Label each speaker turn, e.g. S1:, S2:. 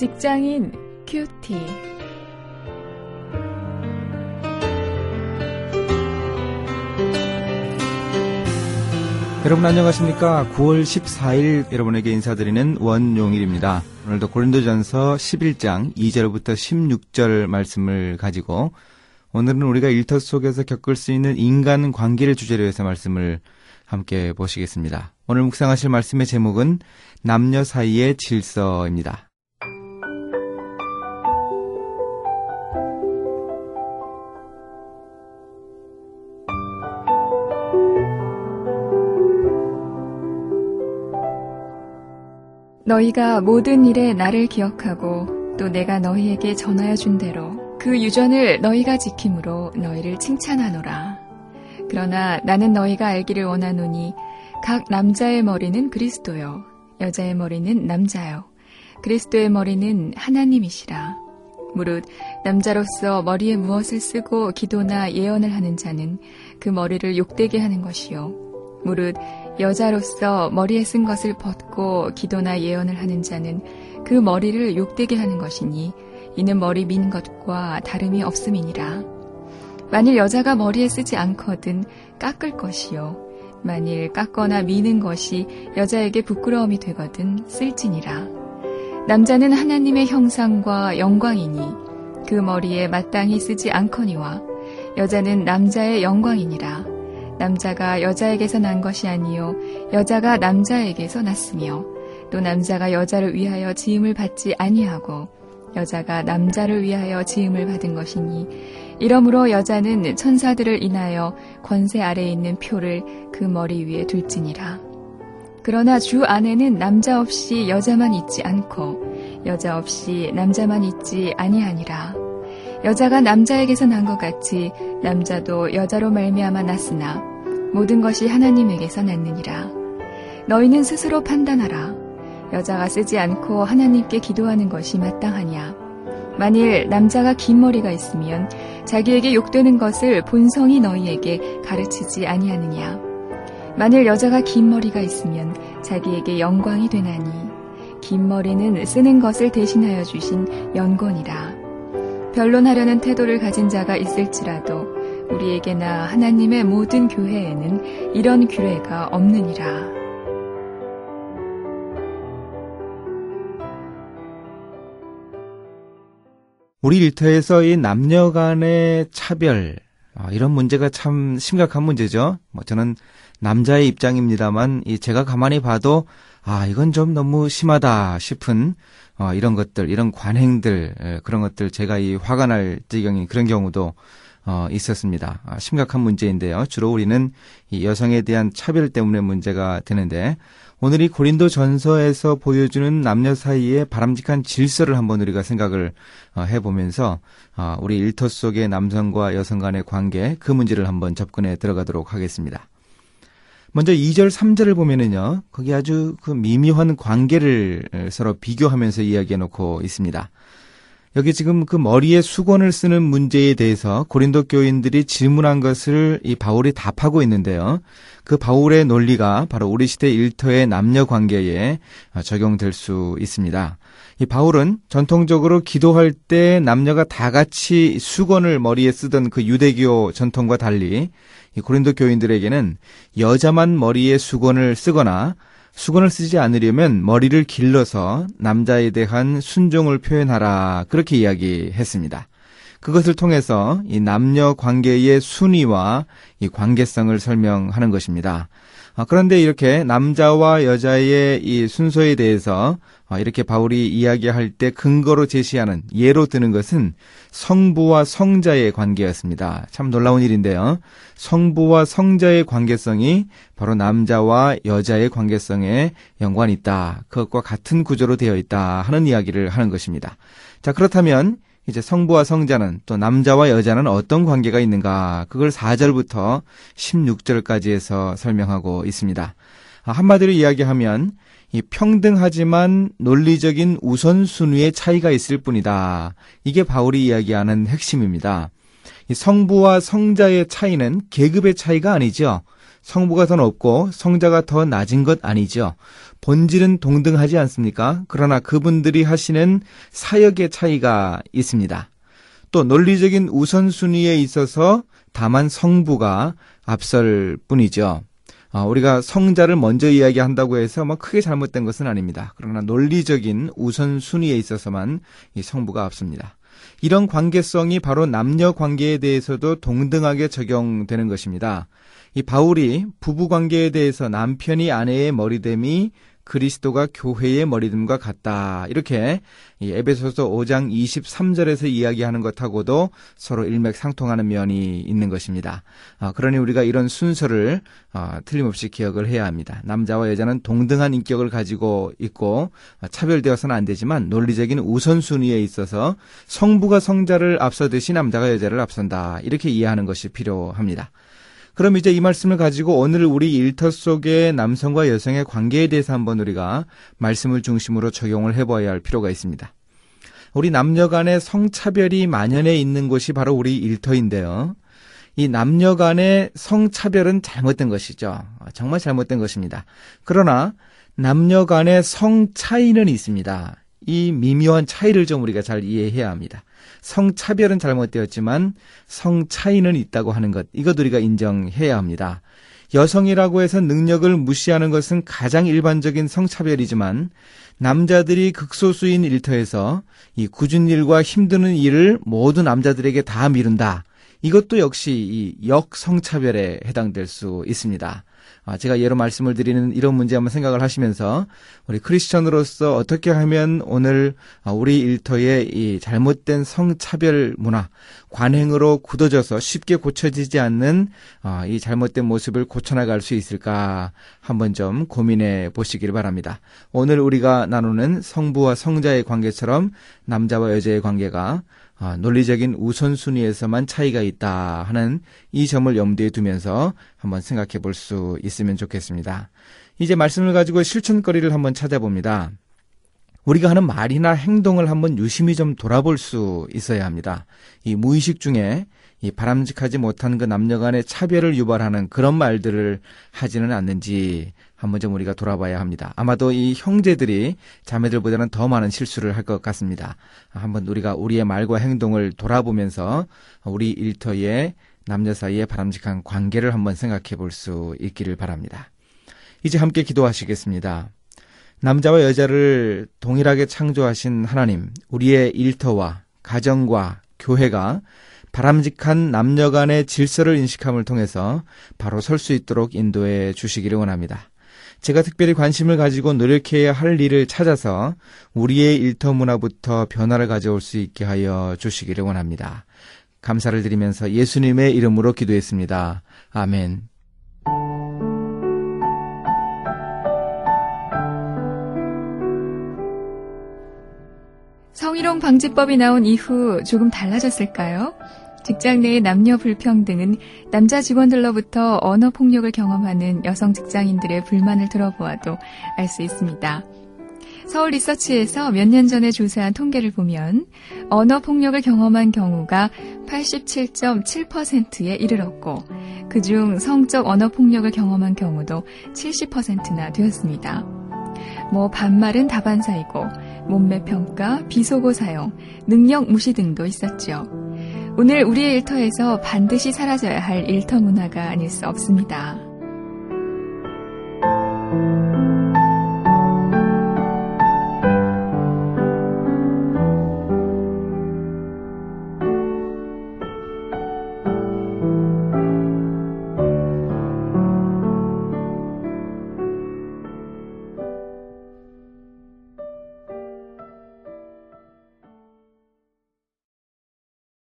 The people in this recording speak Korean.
S1: 직장인 큐티.
S2: 여러분 안녕하십니까? 9월 14일 여러분에게 인사드리는 원용일입니다. 오늘도 고린도전서 11장 2절부터 16절 말씀을 가지고 오늘은 우리가 일터 속에서 겪을 수 있는 인간 관계를 주제로 해서 말씀을 함께 보시겠습니다. 오늘 묵상하실 말씀의 제목은 남녀 사이의 질서입니다.
S1: 너희가 모든 일에 나를 기억하고 또 내가 너희에게 전하여 준 대로 그 유전을 너희가 지킴으로 너희를 칭찬하노라. 그러나 나는 너희가 알기를 원하노니 각 남자의 머리는 그리스도요 여자의 머리는 남자요 그리스도의 머리는 하나님이시라. 무릇 남자로서 머리에 무엇을 쓰고 기도나 예언을 하는 자는 그 머리를 욕되게 하는 것이요 무릇 여자로서 머리에 쓴 것을 벗고 기도나 예언을 하는 자는 그 머리를 욕되게 하는 것이니 이는 머리 민 것과 다름이 없음이니라. 만일 여자가 머리에 쓰지 않거든 깎을 것이요. 만일 깎거나 미는 것이 여자에게 부끄러움이 되거든 쓸지니라. 남자는 하나님의 형상과 영광이니 그 머리에 마땅히 쓰지 않거니와 여자는 남자의 영광이니라. 남자가 여자에게서 난 것이 아니요 여자가 남자에게서 났으며 또 남자가 여자를 위하여 지음을 받지 아니하고 여자가 남자를 위하여 지음을 받은 것이니 이러므로 여자는 천사들을 인하여 권세 아래에 있는 표를 그 머리 위에 둘지니라. 그러나 주 안에는 남자 없이 여자만 있지 않고 여자 없이 남자만 있지 아니하니라. 여자가 남자에게서 난 것 같이 남자도 여자로 말미암아 났으나 모든 것이 하나님에게서 났느니라. 너희는 스스로 판단하라. 여자가 쓰지 않고 하나님께 기도하는 것이 마땅하냐. 만일 남자가 긴 머리가 있으면 자기에게 욕되는 것을 본성이 너희에게 가르치지 아니하느냐. 만일 여자가 긴 머리가 있으면 자기에게 영광이 되나니 긴 머리는 쓰는 것을 대신하여 주신 연권이라. 변론하려는 태도를 가진 자가 있을지라도 우리에게나 하나님의 모든 교회에는 이런 규례가 없느니라.
S2: 우리 일터에서 이 남녀 간의 차별, 아, 이런 문제가 참 심각한 문제죠. 뭐 저는 남자의 입장입니다만, 이 제가 가만히 봐도, 아, 이건 좀 너무 심하다 싶은, 어, 이런 것들, 이런 관행들, 에, 그런 것들, 제가 이 화가 날 지경인 그런 경우도, 어, 있었습니다. 아, 심각한 문제인데요. 주로 우리는 이 여성에 대한 차별 때문에 문제가 되는데, 오늘 이 고린도 전서에서 보여주는 남녀 사이의 바람직한 질서를 한번 우리가 생각을 어, 해보면서 어, 우리 일터 속의 남성과 여성 간의 관계 그 문제를 한번 접근해 들어가도록 하겠습니다. 먼저 2절, 3절을 보면은요, 거기 아주 그 미묘한 관계를 서로 비교하면서 이야기해 놓고 있습니다. 여기 지금 그 머리에 수건을 쓰는 문제에 대해서 고린도 교인들이 질문한 것을 이 바울이 답하고 있는데요. 그 바울의 논리가 바로 우리 시대 일터의 남녀 관계에 적용될 수 있습니다. 이 바울은 전통적으로 기도할 때 남녀가 다 같이 수건을 머리에 쓰던 그 유대교 전통과 달리 이 고린도 교인들에게는 여자만 머리에 수건을 쓰거나 수건을 쓰지 않으려면 머리를 길러서 남자에 대한 순종을 표현하라. 그렇게 이야기했습니다. 그것을 통해서 이 남녀 관계의 순위와 이 관계성을 설명하는 것입니다. 아, 그런데 이렇게 남자와 여자의 이 순서에 대해서 아, 이렇게 바울이 이야기할 때 근거로 제시하는 예로 드는 것은 성부와 성자의 관계였습니다. 참 놀라운 일인데요. 성부와 성자의 관계성이 바로 남자와 여자의 관계성에 연관이 있다. 그것과 같은 구조로 되어 있다 하는 이야기를 하는 것입니다. 자, 그렇다면 이제 성부와 성자는 또 남자와 여자는 어떤 관계가 있는가 그걸 4절부터 16절까지 해서 설명하고 있습니다. 아, 한마디로 이야기하면 이 평등하지만 논리적인 우선순위의 차이가 있을 뿐이다. 이게 바울이 이야기하는 핵심입니다. 이 성부와 성자의 차이는 계급의 차이가 아니죠. 성부가 더 높고 성자가 더 낮은 것 아니죠. 본질은 동등하지 않습니까? 그러나 그분들이 하시는 사역의 차이가 있습니다. 또 논리적인 우선순위에 있어서 다만 성부가 앞설 뿐이죠. 아, 우리가 성자를 먼저 이야기한다고 해서 뭐 크게 잘못된 것은 아닙니다. 그러나 논리적인 우선순위에 있어서만 이 성부가 앞섭니다. 이런 관계성이 바로 남녀 관계에 대해서도 동등하게 적용되는 것입니다. 이 바울이 부부 관계에 대해서 남편이 아내의 머리됨이 그리스도가 교회의 머리됨과 같다. 이렇게 에베소서 5장 23절에서 이야기하는 것하고도 서로 일맥상통하는 면이 있는 것입니다. 아, 그러니 우리가 이런 순서를 아, 틀림없이 기억을 해야 합니다. 남자와 여자는 동등한 인격을 가지고 있고 아, 차별되어서는 안 되지만 논리적인 우선순위에 있어서 성부가 성자를 앞서듯이 남자가 여자를 앞선다. 이렇게 이해하는 것이 필요합니다. 그럼 이제 이 말씀을 가지고 오늘 우리 일터 속의 남성과 여성의 관계에 대해서 한번 우리가 말씀을 중심으로 적용을 해봐야 할 필요가 있습니다. 우리 남녀 간의 성차별이 만연해 있는 곳이 바로 우리 일터인데요. 이 남녀 간의 성차별은 잘못된 것이죠. 정말 잘못된 것입니다. 그러나 남녀 간의 성 차이는 있습니다. 이 미묘한 차이를 좀 우리가 잘 이해해야 합니다. 성차별은 잘못되었지만 성 차이는 있다고 하는 것, 이것 우리가 인정해야 합니다. 여성이라고 해서 능력을 무시하는 것은 가장 일반적인 성차별이지만 남자들이 극소수인 일터에서 이 굳은 일과 힘드는 일을 모두 남자들에게 다 미룬다. 이것도 역시 이 역성차별에 해당될 수 있습니다. 아, 제가 예로 말씀을 드리는 이런 문제 한번 생각을 하시면서 우리 크리스천으로서 어떻게 하면 오늘 아, 우리 일터의 이 잘못된 성차별 문화, 관행으로 굳어져서 쉽게 고쳐지지 않는 아, 이 잘못된 모습을 고쳐나갈 수 있을까 한번 좀 고민해 보시길 바랍니다. 오늘 우리가 나누는 성부와 성자의 관계처럼 남자와 여자의 관계가 아, 논리적인 우선순위에서만 차이가 있다 하는 이 점을 염두에 두면서 한번 생각해 볼 수 있으면 좋겠습니다. 이제 말씀을 가지고 실천거리를 한번 찾아봅니다. 우리가 하는 말이나 행동을 한번 유심히 좀 돌아볼 수 있어야 합니다. 이 무의식 중에 이 바람직하지 못한 그 남녀 간의 차별을 유발하는 그런 말들을 하지는 않는지 한번 좀 우리가 돌아봐야 합니다. 아마도 이 형제들이 자매들보다는 더 많은 실수를 할 것 같습니다. 한번 우리가 우리의 말과 행동을 돌아보면서 우리 일터의 남녀 사이의 바람직한 관계를 한번 생각해 볼 수 있기를 바랍니다. 이제 함께 기도하시겠습니다. 남자와 여자를 동일하게 창조하신 하나님, 우리의 일터와 가정과 교회가 바람직한 남녀 간의 질서를 인식함을 통해서 바로 설 수 있도록 인도해 주시기를 원합니다. 제가 특별히 관심을 가지고 노력해야 할 일을 찾아서 우리의 일터 문화부터 변화를 가져올 수 있게 하여 주시기를 원합니다. 감사를 드리면서 예수님의 이름으로 기도했습니다. 아멘.
S1: 성희롱 방지법이 나온 이후 조금 달라졌을까요? 직장 내의 남녀 불평등은 남자 직원들로부터 언어 폭력을 경험하는 여성 직장인들의 불만을 들어보아도 알 수 있습니다. 서울 리서치에서 몇 년 전에 조사한 통계를 보면 언어 폭력을 경험한 경우가 87.7%에 이르렀고 그중 성적 언어 폭력을 경험한 경우도 70%나 되었습니다. 뭐 반말은 다반사이고 몸매 평가, 비속어 사용, 능력 무시 등도 있었죠. 오늘 우리의 일터에서 반드시 사라져야 할 일터 문화가 아닐 수 없습니다.